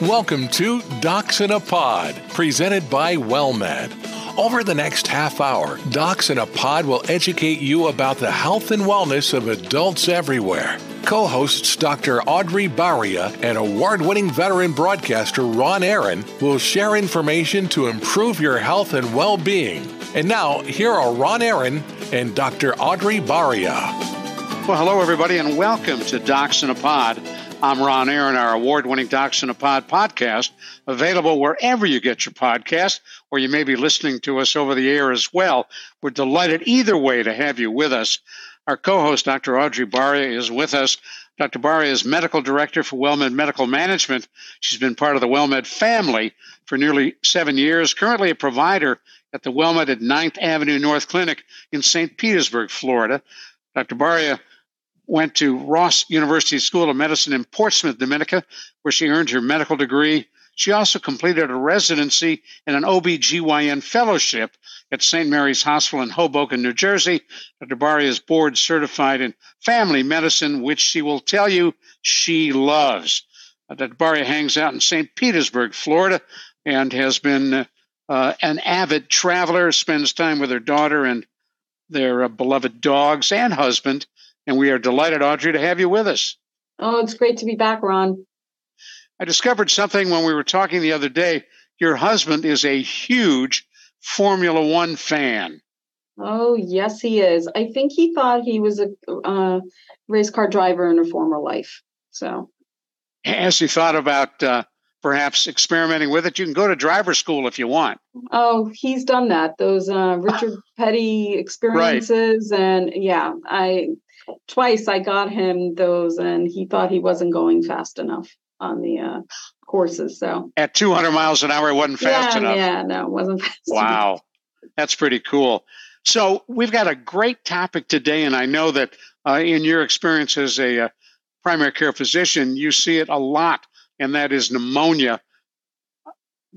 Welcome to Docs in a Pod, presented by WellMed. Over the next half hour, Docs in a Pod will educate you about the health and wellness of adults everywhere. Co hosts Dr. Audrey Baria and award winning veteran broadcaster Ron Aaron will share information to improve your health and well being. And now, here are Ron Aaron and Dr. Audrey Baria. Well, hello, everybody, and welcome to Docs in a Pod. I'm Ron Aaron, our award winning Docs in a Pod podcast, available wherever you get your podcast, or you may be listening to us over the air as well. We're delighted either way to have you with us. Our co host, Dr. Audrey Baria, is with us. Dr. Baria is medical director for WellMed Medical Management. She's been part of the WellMed family for nearly seven years, currently a provider at the WellMed at 9th Avenue North Clinic in St. Petersburg, Florida. Dr. Baria went to Ross University School of Medicine in Portsmouth, Dominica, where she earned her medical degree. She also completed a residency and an OBGYN fellowship at St. Mary's Hospital in Hoboken, New Jersey. Dr. Baria is board certified in family medicine, which she will tell you she loves. Uh, Dr. Baria hangs out in St. Petersburg, Florida, and has been uh, an avid traveler, spends time with her daughter and their uh, beloved dogs and husband and we are delighted, Audrey, to have you with us. Oh, it's great to be back, Ron. I discovered something when we were talking the other day. Your husband is a huge Formula One fan. Oh, yes, he is. I think he thought he was a uh, race car driver in a former life. So, has he thought about uh, perhaps experimenting with it? You can go to driver school if you want. Oh, he's done that. Those uh, Richard Petty experiences, right. and yeah, I twice I got him those, and he thought he wasn't going fast enough on the uh, courses. So at 200 miles an hour, it wasn't fast yeah, enough. Yeah, no, it wasn't fast. Wow, enough. that's pretty cool. So we've got a great topic today, and I know that uh, in your experience as a uh, primary care physician, you see it a lot, and that is pneumonia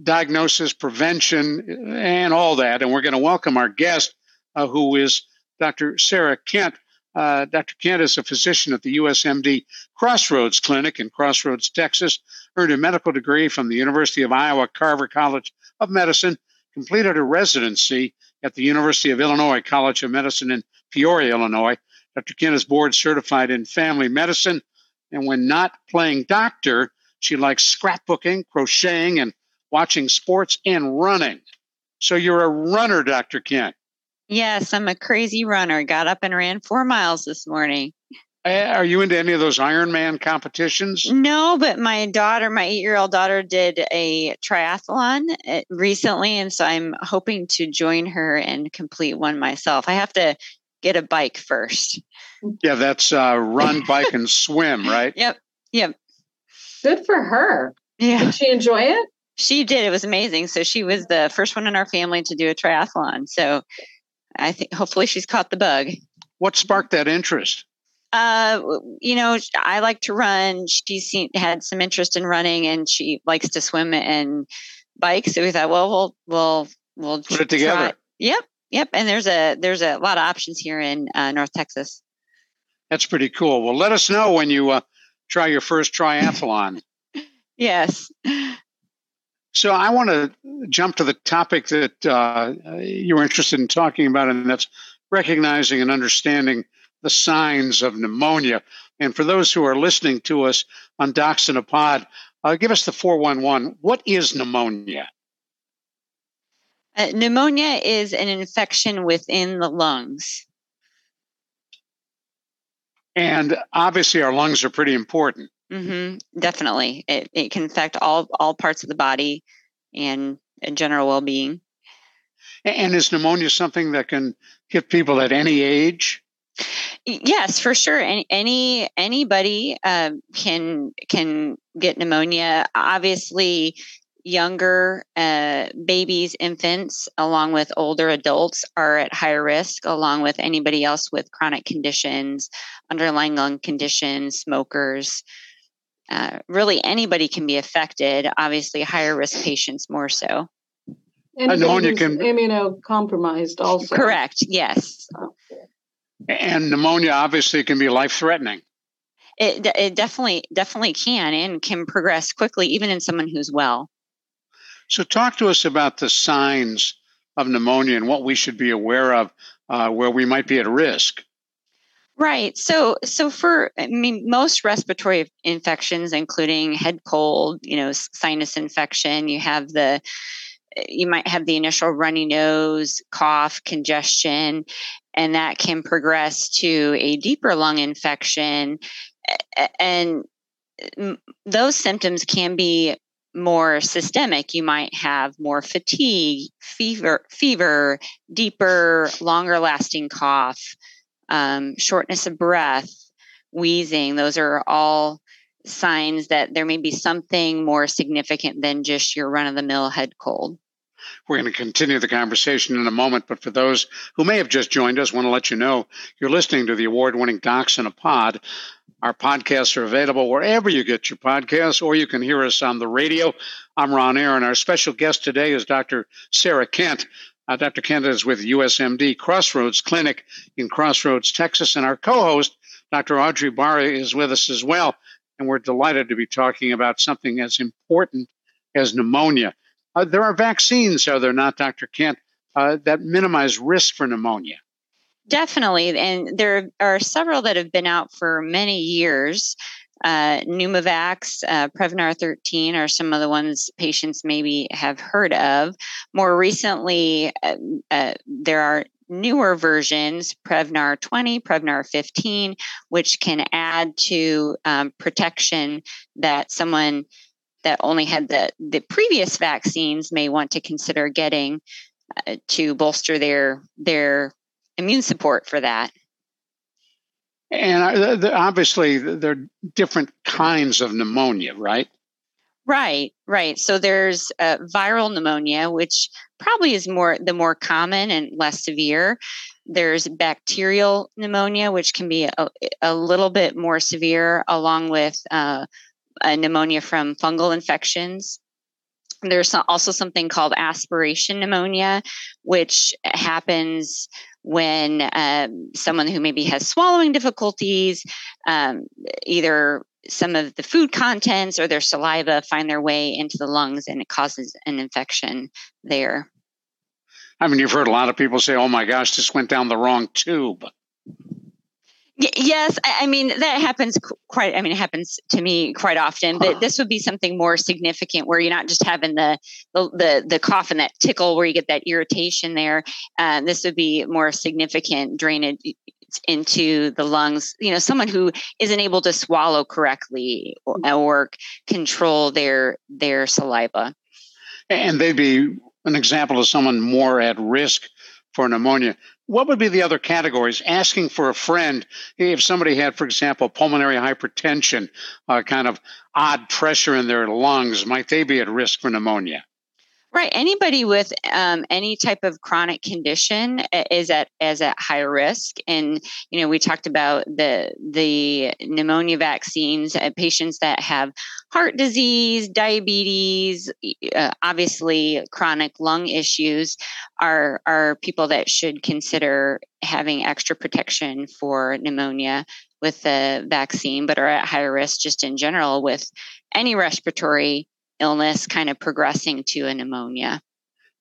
diagnosis, prevention, and all that. And we're going to welcome our guest, uh, who is Dr. Sarah Kent. Uh, Dr. Kent is a physician at the USMD Crossroads Clinic in Crossroads, Texas, earned a medical degree from the University of Iowa Carver College of Medicine, completed a residency at the University of Illinois College of Medicine in Peoria, Illinois. Dr. Kent is board certified in family medicine, and when not playing doctor, she likes scrapbooking, crocheting, and watching sports and running. So you're a runner, Dr. Kent. Yes, I'm a crazy runner. Got up and ran four miles this morning. Eh, are you into any of those Ironman competitions? No, but my daughter, my eight year old daughter, did a triathlon eh, recently. And so I'm hoping to join her and complete one myself. I have to get a bike first. Yeah, that's uh, run, bike, and swim, right? Yep. Yep. Good for her. Yeah. Did she enjoy it? She did. It was amazing. So she was the first one in our family to do a triathlon. So I think hopefully she's caught the bug. What sparked that interest? Uh, you know, I like to run. She seen, had some interest in running, and she likes to swim and bike. So we thought, well, we'll we'll we'll put it together. Try. Yep, yep. And there's a there's a lot of options here in uh, North Texas. That's pretty cool. Well, let us know when you uh, try your first triathlon. yes. So I want to jump to the topic that uh, you were interested in talking about, and that's recognizing and understanding the signs of pneumonia. And for those who are listening to us on Docs in a Pod, uh, give us the 411. What is pneumonia? Uh, pneumonia is an infection within the lungs. And obviously, our lungs are pretty important. Mm-hmm, definitely, it, it can affect all all parts of the body and, and general well being. And is pneumonia something that can hit people at any age? Yes, for sure. Any, any anybody uh, can can get pneumonia. Obviously, younger uh, babies, infants, along with older adults, are at higher risk, along with anybody else with chronic conditions, underlying lung conditions, smokers. Uh, really anybody can be affected. Obviously, higher risk patients more so. And pneumonia can immunocompromised also. Correct. Yes. And pneumonia obviously can be life threatening. it, it definitely definitely can and can progress quickly even in someone who's well so talk to us about the signs of pneumonia and what we should be aware of uh, where we might be at risk Right. So, so for I mean, most respiratory infections, including head cold, you know, sinus infection, you have the you might have the initial runny nose, cough, congestion, and that can progress to a deeper lung infection. And those symptoms can be more systemic. You might have more fatigue, fever, fever, deeper, longer lasting cough, um, shortness of breath, wheezing. Those are all signs that there may be something more significant than just your run of the mill head cold. We're going to continue the conversation in a moment, but for those who may have just joined us, I want to let you know you're listening to the award winning Docs in a Pod. Our podcasts are available wherever you get your podcasts, or you can hear us on the radio. I'm Ron Aaron. Our special guest today is Dr. Sarah Kent. Uh, Dr. Kent is with USMD Crossroads Clinic in Crossroads, Texas, and our co host, Dr. Audrey Baria, is with us as well. And we're delighted to be talking about something as important as pneumonia. Uh, there are vaccines, are there not, Dr. Kent, uh, that minimize risk for pneumonia? Definitely. And there are several that have been out for many years. Uh, Pneumovax, uh, Prevnar 13 are some of the ones patients maybe have heard of. More recently, uh, uh there are newer versions, Prevnar 20, Prevnar 15, which can add to um, protection that someone that only had the, the previous vaccines may want to consider getting uh, to bolster their their immune support for that. And obviously, there are different kinds of pneumonia, right? Right, right. So there's uh, viral pneumonia, which probably is more the more common and less severe. There's bacterial pneumonia, which can be a, a little bit more severe, along with uh, pneumonia from fungal infections. There's also something called aspiration pneumonia, which happens when um, someone who maybe has swallowing difficulties, um, either some of the food contents or their saliva find their way into the lungs and it causes an infection there. I mean, you've heard a lot of people say, oh my gosh, this went down the wrong tube. Yes, I mean that happens quite. I mean, it happens to me quite often. But this would be something more significant, where you're not just having the the the, the cough and that tickle, where you get that irritation there. Uh, this would be more significant drainage into the lungs. You know, someone who isn't able to swallow correctly or, mm. or control their their saliva. And they'd be an example of someone more at risk for pneumonia what would be the other categories? Asking for a friend, if somebody had, for example, pulmonary hypertension, uh, kind of odd pressure in their lungs, might they be at risk for pneumonia? Right. Anybody with um, any type of chronic condition is at as at high risk. And you know, we talked about the the pneumonia vaccines. Uh, patients that have heart disease, diabetes, uh, obviously chronic lung issues, are are people that should consider having extra protection for pneumonia with the vaccine, but are at higher risk just in general with any respiratory illness kind of progressing to a pneumonia.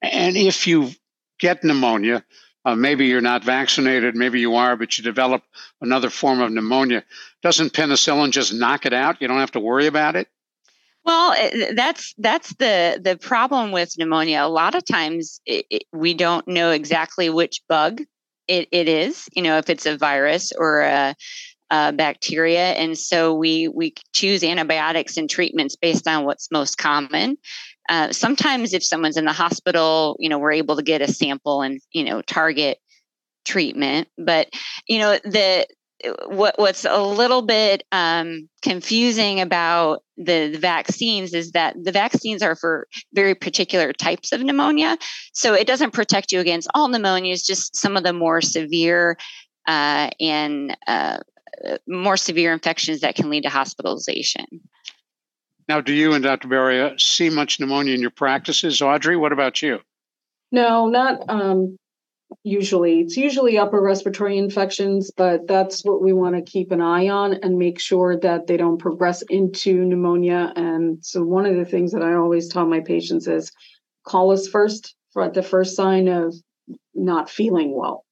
And if you get pneumonia, uh, maybe you're not vaccinated, maybe you are, but you develop another form of pneumonia. Doesn't penicillin just knock it out? You don't have to worry about it. Well, that's that's the the problem with pneumonia. A lot of times it, it, we don't know exactly which bug it, it is. You know, if it's a virus or a uh, bacteria, and so we we choose antibiotics and treatments based on what's most common. Uh, sometimes, if someone's in the hospital, you know, we're able to get a sample and you know target treatment. But you know, the what what's a little bit um, confusing about the, the, vaccines is that the vaccines are for very particular types of pneumonia, so it doesn't protect you against all pneumonias, just some of the more severe uh, and uh, more severe infections that can lead to hospitalization. Now, do you and Dr. Baria see much pneumonia in your practices? Audrey, what about you? No, not um, usually it's usually upper respiratory infections but that's what we want to keep an eye on and make sure that they don't progress into pneumonia and so one of the things that i always tell my patients is call us first for the first sign of not feeling well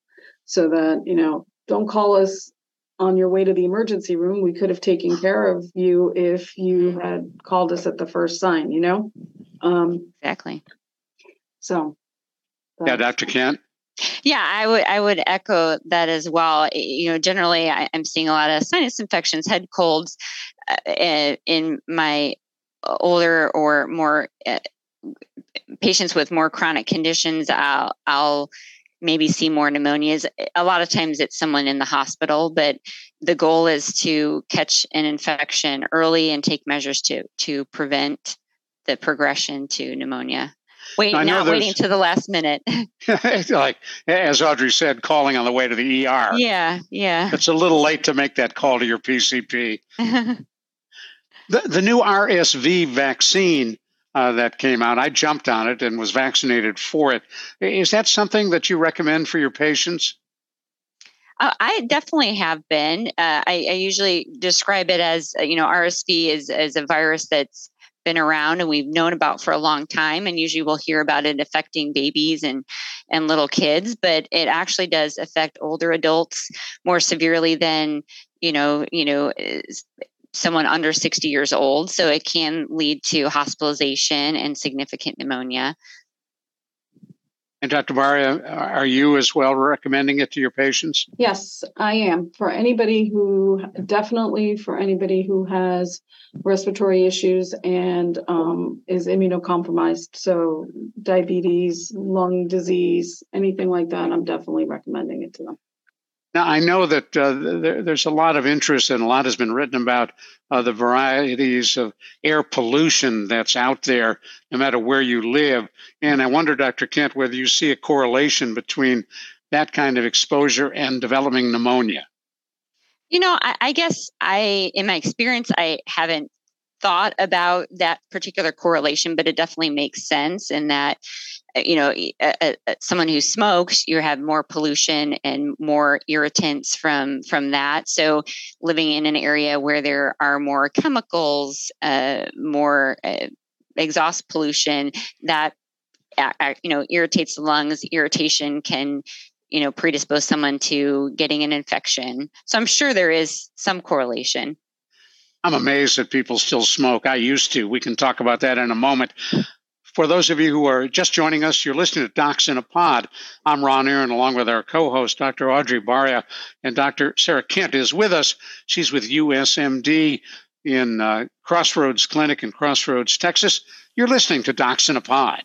so that you know don't call us on your way to the emergency room we could have taken care of you if you had called us at the first sign you know um exactly so yeah dr kent yeah, I would I would echo that as well. You know, generally I, am seeing a lot of sinus infections, head colds uh, in my older or more uh, patients with more chronic conditions. I'll I'll maybe see more pneumonias. A lot of times it's someone in the hospital, but the goal is to catch an infection early and take measures to to prevent the progression to pneumonia. Wait, not waiting to the last minute. like as Audrey said, calling on the way to the ER. Yeah, yeah. It's a little late to make that call to your PCP. the, the new RSV vaccine uh, that came out, I jumped on it and was vaccinated for it. Is that something that you recommend for your patients? Uh, I definitely have been. Uh, I, I, usually describe it as you know RSV is as a virus that's been around and we've known about for a long time and usually we'll hear about it affecting babies and and little kids but it actually does affect older adults more severely than you know you know someone under 60 years old so it can lead to hospitalization and significant pneumonia and Dr. Baria, are you as well recommending it to your patients? Yes, I am. For anybody who, definitely for anybody who has respiratory issues and um, is immunocompromised, so diabetes, lung disease, anything like that, I'm definitely recommending it to them. Now, I know that uh, there, there's a lot of interest and a lot has been written about uh, the varieties of air pollution that's out there, no matter where you live. And I wonder, Dr. Kent, whether you see a correlation between that kind of exposure and developing pneumonia. You know, I, I guess I, in my experience, I haven't thought about that particular correlation, but it definitely makes sense in that uh, you know someone who smokes you have more pollution and more irritants from from that. So living in an area where there are more chemicals uh, more uh, exhaust pollution that uh, you know irritates the lungs. Irritation can you know predispose someone to getting an infection. So i'm sure there is some correlation I'm amazed that people still smoke. I used to. We can talk about that in a moment. For those of you who are just joining us, you're listening to Docs in a Pod. I'm Ron Aaron, along with our co host, Dr. Audrey Baria, and Dr. Sarah Kent is with us. She's with USMD in uh, Crossroads Clinic in Crossroads, Texas. You're listening to Docs in a Pod.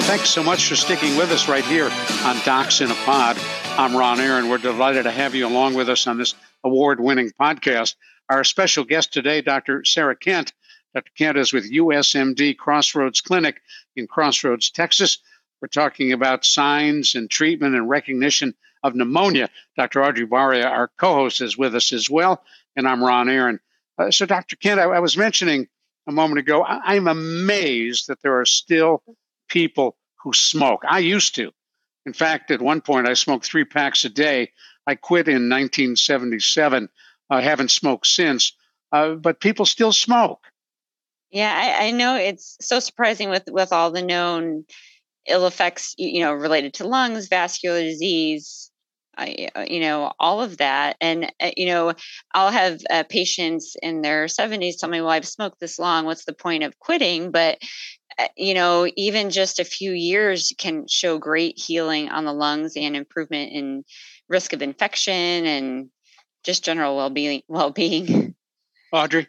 Well, thanks so much for sticking with us right here on Docs in a Pod. I'm Ron Aaron. We're delighted to have you along with us on this award winning podcast. Our special guest today, Dr. Sarah Kent. Dr. Kent is with USMD Crossroads Clinic in Crossroads, Texas. We're talking about signs and treatment and recognition of pneumonia. Dr. Audrey Baria, our co host, is with us as well. And I'm Ron Aaron. Uh, so, Dr. Kent, I, I, was mentioning a moment ago, I, I'm amazed that there are still people who smoke. I used to. In fact, at one point, I smoked three packs a day. I quit in 1977. I haven't smoked since, uh, but people still smoke. Yeah, I, I, know it's so surprising with with all the known ill effects, you know, related to lungs, vascular disease, uh, you know, all of that. And, uh, you know, I'll have uh, patients in their 70s tell me, well, I've smoked this long. What's the point of quitting? But you know, even just a few years can show great healing on the lungs and improvement in risk of infection and just general well-being well-being. Audrey?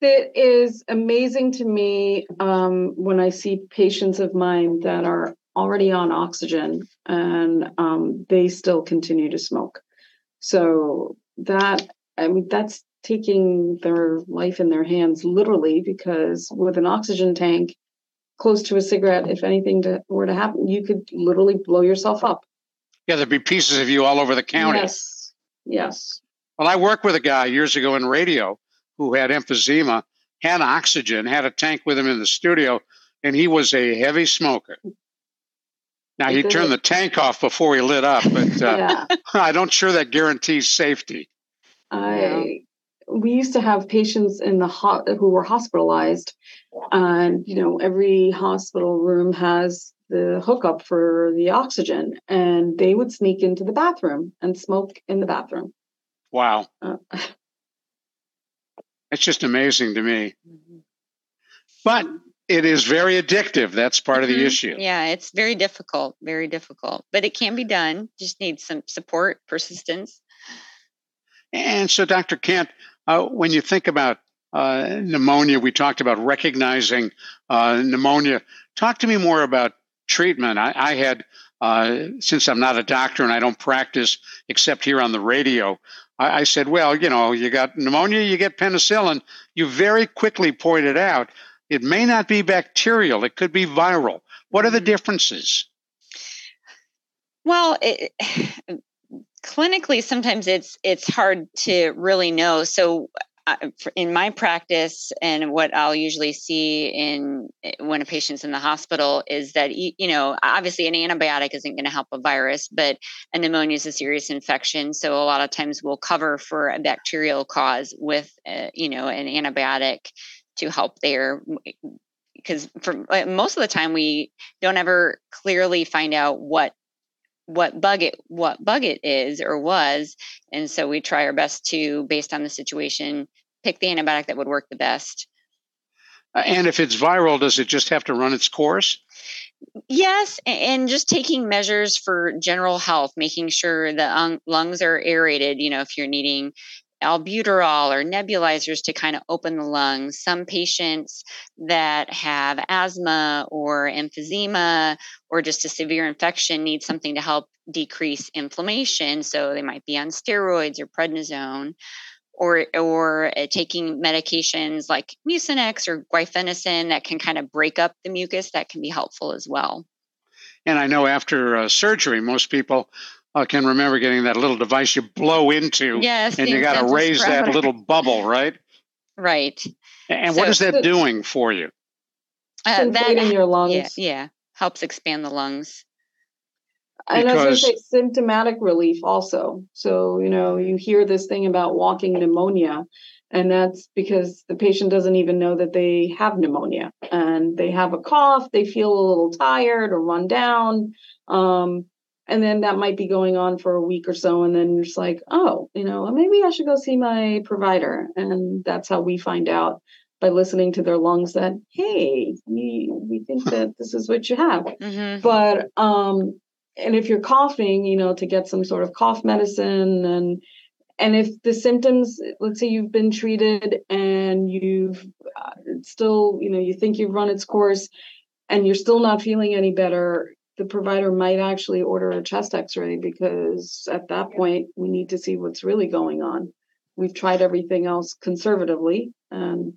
It is amazing to me um, when i see patients of mine that are already on oxygen and um, they still continue to smoke. So that i mean that's taking their life in their hands literally because with an oxygen tank close to a cigarette if anything to, were to happen you could literally blow yourself up. Yeah there'd be pieces of you all over the county. Yes. Yes. Well i worked with a guy years ago in radio who had emphysema had oxygen had a tank with him in the studio and he was a heavy smoker. Now he turned the tank off before he lit up but uh, yeah. i don't sure that guarantees safety. I we used to have patients in the ho- who were hospitalized and you know every hospital room has the hookup for the oxygen and they would sneak into the bathroom and smoke in the bathroom. Wow. Uh, it's just amazing to me. Mm-hmm. but it is very addictive. That's part of the mm-hmm. issue. Yeah it's very difficult very difficult. But it can be done. Just needs some support persistence. And so dr kent uh, when you think about uh, pneumonia, we talked about recognizing uh, pneumonia. Talk to me more about treatment. I, I had, uh, since I'm not a doctor and I don't practice except here on the radio, I, I said, well, you know, you got pneumonia, you get penicillin. You very quickly pointed out it may not be bacterial, it could be viral. What are the differences? Well, it, clinically sometimes it's it's hard to really know. So uh, in my practice and what i'll usually see in eh, when a patient's in the hospital is that you know obviously an antibiotic isn't going to help a virus but a pneumonia is a serious infection. So a lot of times we'll cover for a bacterial cause with uh, you know an antibiotic to help there. Because for most of the time we don't ever clearly find out what what bug it what bug it is or was and so we try our best to based on the situation pick the antibiotic that would work the best. Uh, and if it's viral does it just have to run its course? Yes and just taking measures for general health making sure the lungs are aerated you know if you're needing albuterol or nebulizers to kind of open the lungs. Some patients that have asthma or emphysema or just a severe infection need something to help decrease inflammation. So they might be on steroids or prednisone. Or, or uh, taking medications like Mucinex or guaifenesin that can kind of break up the mucus, that can be helpful as well. And I know after uh, surgery, most people I can remember getting that little device you blow into. Yes. And you got to raise that little bubble, right? Right. And so, what is that doing for you? Uh, that in your lungs. Yeah, yeah, helps expand the lungs. And because, I was going to say symptomatic relief also. So, you know, you hear this thing about walking pneumonia, and that's because the patient doesn't even know that they have pneumonia and they have a cough, they feel a little tired or run down. Um, and then that might be going on for a week or so and then you're just like oh you know maybe i should go see my provider and that's how we find out by listening to their lungs that hey we, we think that this is what you have mm-hmm. but um and if you're coughing you know to get some sort of cough medicine and and if the symptoms let's say you've been treated and you've uh, still you know you think you've run its course and you're still not feeling any better the provider might actually order a chest x-ray because at that point we need to see what's really going on. We've tried everything else conservatively and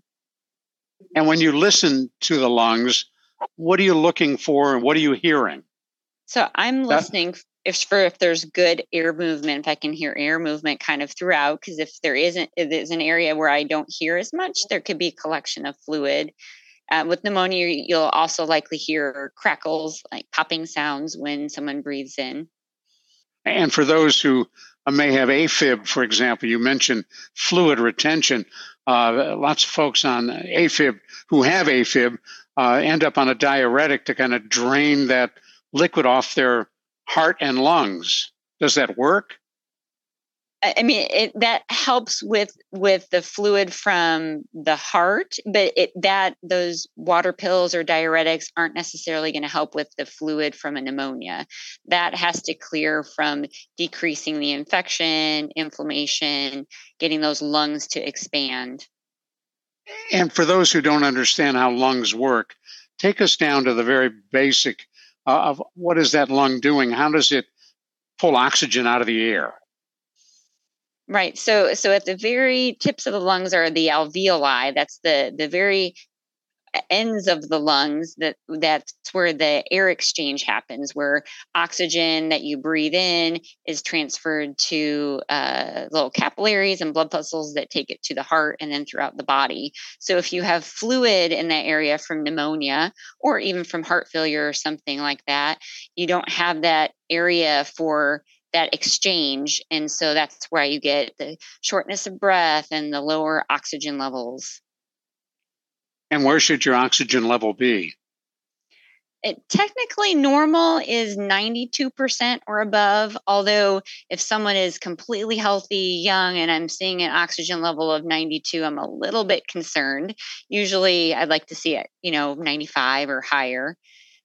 and when you listen to the lungs what are you looking for and what are you hearing? So i'm listening if for if there's good air movement if i can hear air movement kind of throughout because if there isn't if there's an area where i don't hear as much there could be a collection of fluid uh, with pneumonia, you'll also likely hear crackles, like popping sounds when someone breathes in. And for those who uh, may have AFib, for example, you mentioned fluid retention. Uh, lots of folks on AFib who have AFib uh, end up on a diuretic to kind of drain that liquid off their heart and lungs. Does that work? I mean, it, that helps with with the fluid from the heart, but it, that those water pills or diuretics aren't necessarily going to help with the fluid from a pneumonia. That has to clear from decreasing the infection, inflammation, getting those lungs to expand. And for those who don't understand how lungs work, take us down to the very basic uh, of what is that lung doing? How does it pull oxygen out of the air? Right. So so at the very tips of the lungs are the alveoli. That's the the very ends of the lungs that that's where the air exchange happens where oxygen that you breathe in is transferred to uh, little capillaries and blood vessels that take it to the heart and then throughout the body so if you have fluid in that area from pneumonia or even from heart failure or something like that you don't have that area for that exchange. And so that's where you get the shortness of breath and the lower oxygen levels. And where should your oxygen level be? It, technically, normal is 92% or above. Although, if someone is completely healthy, young, and I'm seeing an oxygen level of 92, I'm a little bit concerned. Usually, I'd like to see it, you know, 95 or higher.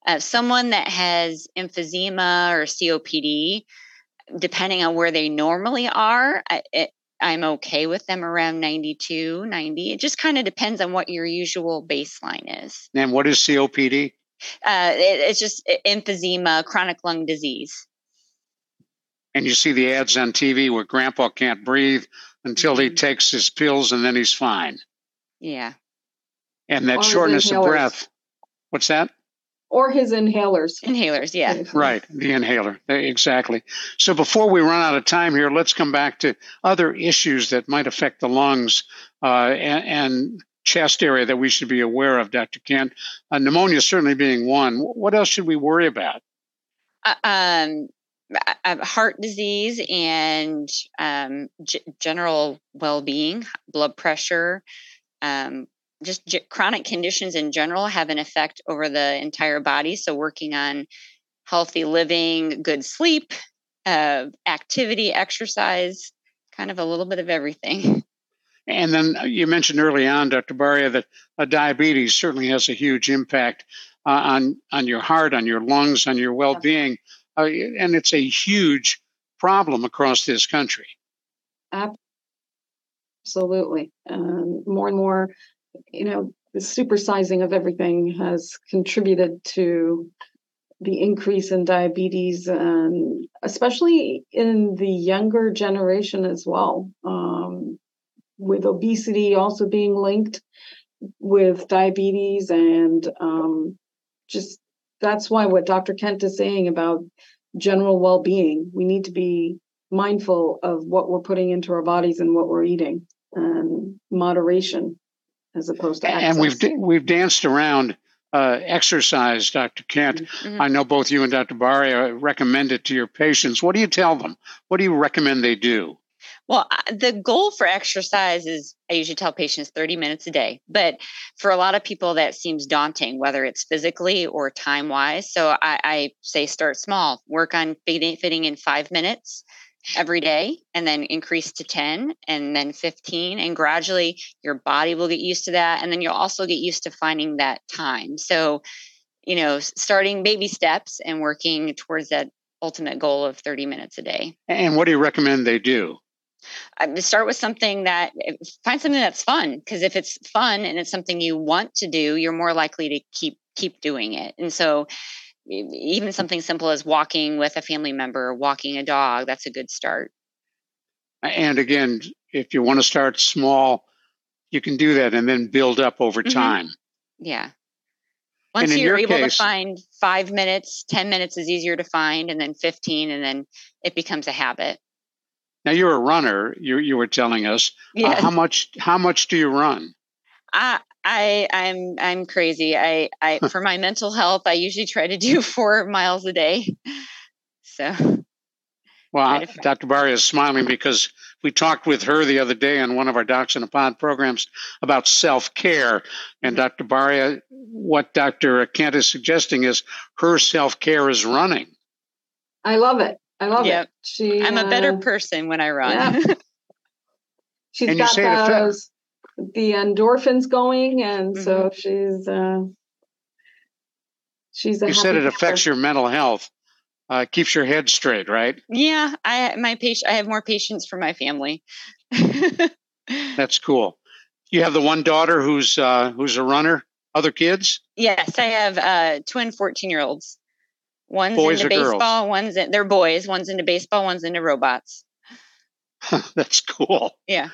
Uh, someone that has emphysema or COPD, depending on where they normally are, it, I'm okay with them around 92, 90. It just kind of depends on what your usual baseline is. And what is COPD? Uh, it, it's just emphysema, chronic lung disease. And you see the ads on TV where grandpa can't breathe until mm-hmm. he takes his pills and then he's fine. Yeah. And that shortness of breath. What's that? Or his inhalers. Inhalers, yeah. Right, the inhaler, exactly. So before we run out of time here, let's come back to other issues that might affect the lungs uh, and, and, chest area that we should be aware of, Dr. Kent. Uh, pneumonia certainly being one. What else should we worry about? Uh, um, heart disease and um, g- general well-being, blood pressure, um, just j- chronic conditions in general have an effect over the entire body. So, working on healthy living, good sleep, uh, activity, exercise, kind of a little bit of everything. And then uh, you mentioned early on, Dr. Baria, that uh, diabetes certainly has a huge impact uh, on on your heart, on your lungs, on your well-being, uh, and it's a huge problem across this country. Absolutely, um, more and more you know, the supersizing of everything has contributed to the increase in diabetes, and especially in the younger generation as well, um, with obesity also being linked with diabetes, and um, just that's why what Dr. Kent is saying about general well being, we need to be mindful of what we're putting into our bodies and what we're eating and moderation as opposed to access. and we've we've danced around uh, exercise, Dr. Kent. Mm-hmm. I know both you and Dr. Baria recommend it to your patients. What do you tell them? What do you recommend they do? Well, the goal for exercise is I usually tell patients 30 minutes a day. But for a lot of people, that seems daunting, whether it's physically or time wise. So I, I, say start small, work on fitting, fitting in five minutes every day and then increase to 10 and then 15 and gradually your body will get used to that and then you'll also get used to finding that time. So you know starting baby steps and working towards that ultimate goal of 30 minutes a day. And what do you recommend they do? I start with something that find something that's fun because if it's fun and it's something you want to do you're more likely to keep keep doing it. And so even something simple as walking with a family member, walking a dog, that's a good start. And again, if you want to start small, you can do that and then build up over mm-hmm. time. Yeah. Once you're able case, to find five minutes, 10 minutes is easier to find, and then 15, and then it becomes a habit. Now you're a runner. You you were telling us yeah. uh, how much how much do you run? I I I'm I'm crazy. I I for my mental health, I usually try to do four miles a day. So. Well, Dr. Baria is smiling because we talked with her the other day on one of our Docs in a Pod programs about self care. And mm-hmm. Dr. Baria, what Dr. Kent is suggesting is her self care is running. I love it. I love yep. it. She, I'm a better uh, person when I run. Yeah. she's and got those the endorphins going, and mm-hmm. so she's uh, she's. you said it affects your mental health. Uh, keeps your head straight, right? Yeah, I my patient. I have more patience for my family. That's cool. You have the one daughter who's uh, who's a runner. Other kids? Yes, I have uh, twin fourteen year olds. One's boys into baseball. Girls? One's in, they're boys. One's into baseball. One's into robots. That's cool. Yeah.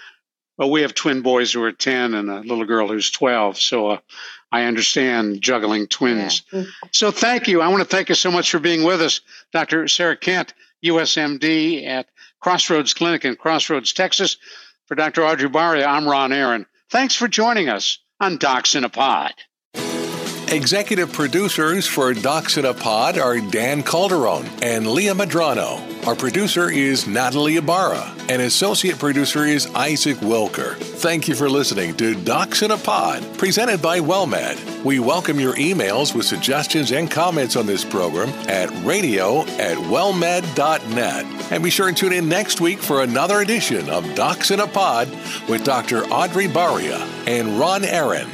Well, we have twin boys who are 10 and a little girl who's 12. So uh, I understand juggling twins. Yeah. So thank you. I want to thank you so much for being with us, Dr. Sarah Kent, USMD at Crossroads Clinic in Crossroads, Texas. For Dr. Audrey Baria, I'm Ron Aaron. Thanks for joining us on Docs in a Pod. Executive producers for Docs in a Pod are Dan Calderon and Leah Madrano. Our producer is Natalie Ibarra, and associate producer is Isaac Wilker. Thank you for listening to Docs in a Pod, presented by WellMed. We welcome your emails with suggestions and comments on this program at radio at wellmed.net. And be sure and tune in next week for another edition of Docs in a Pod with Dr. Audrey Baria and Ron Aaron.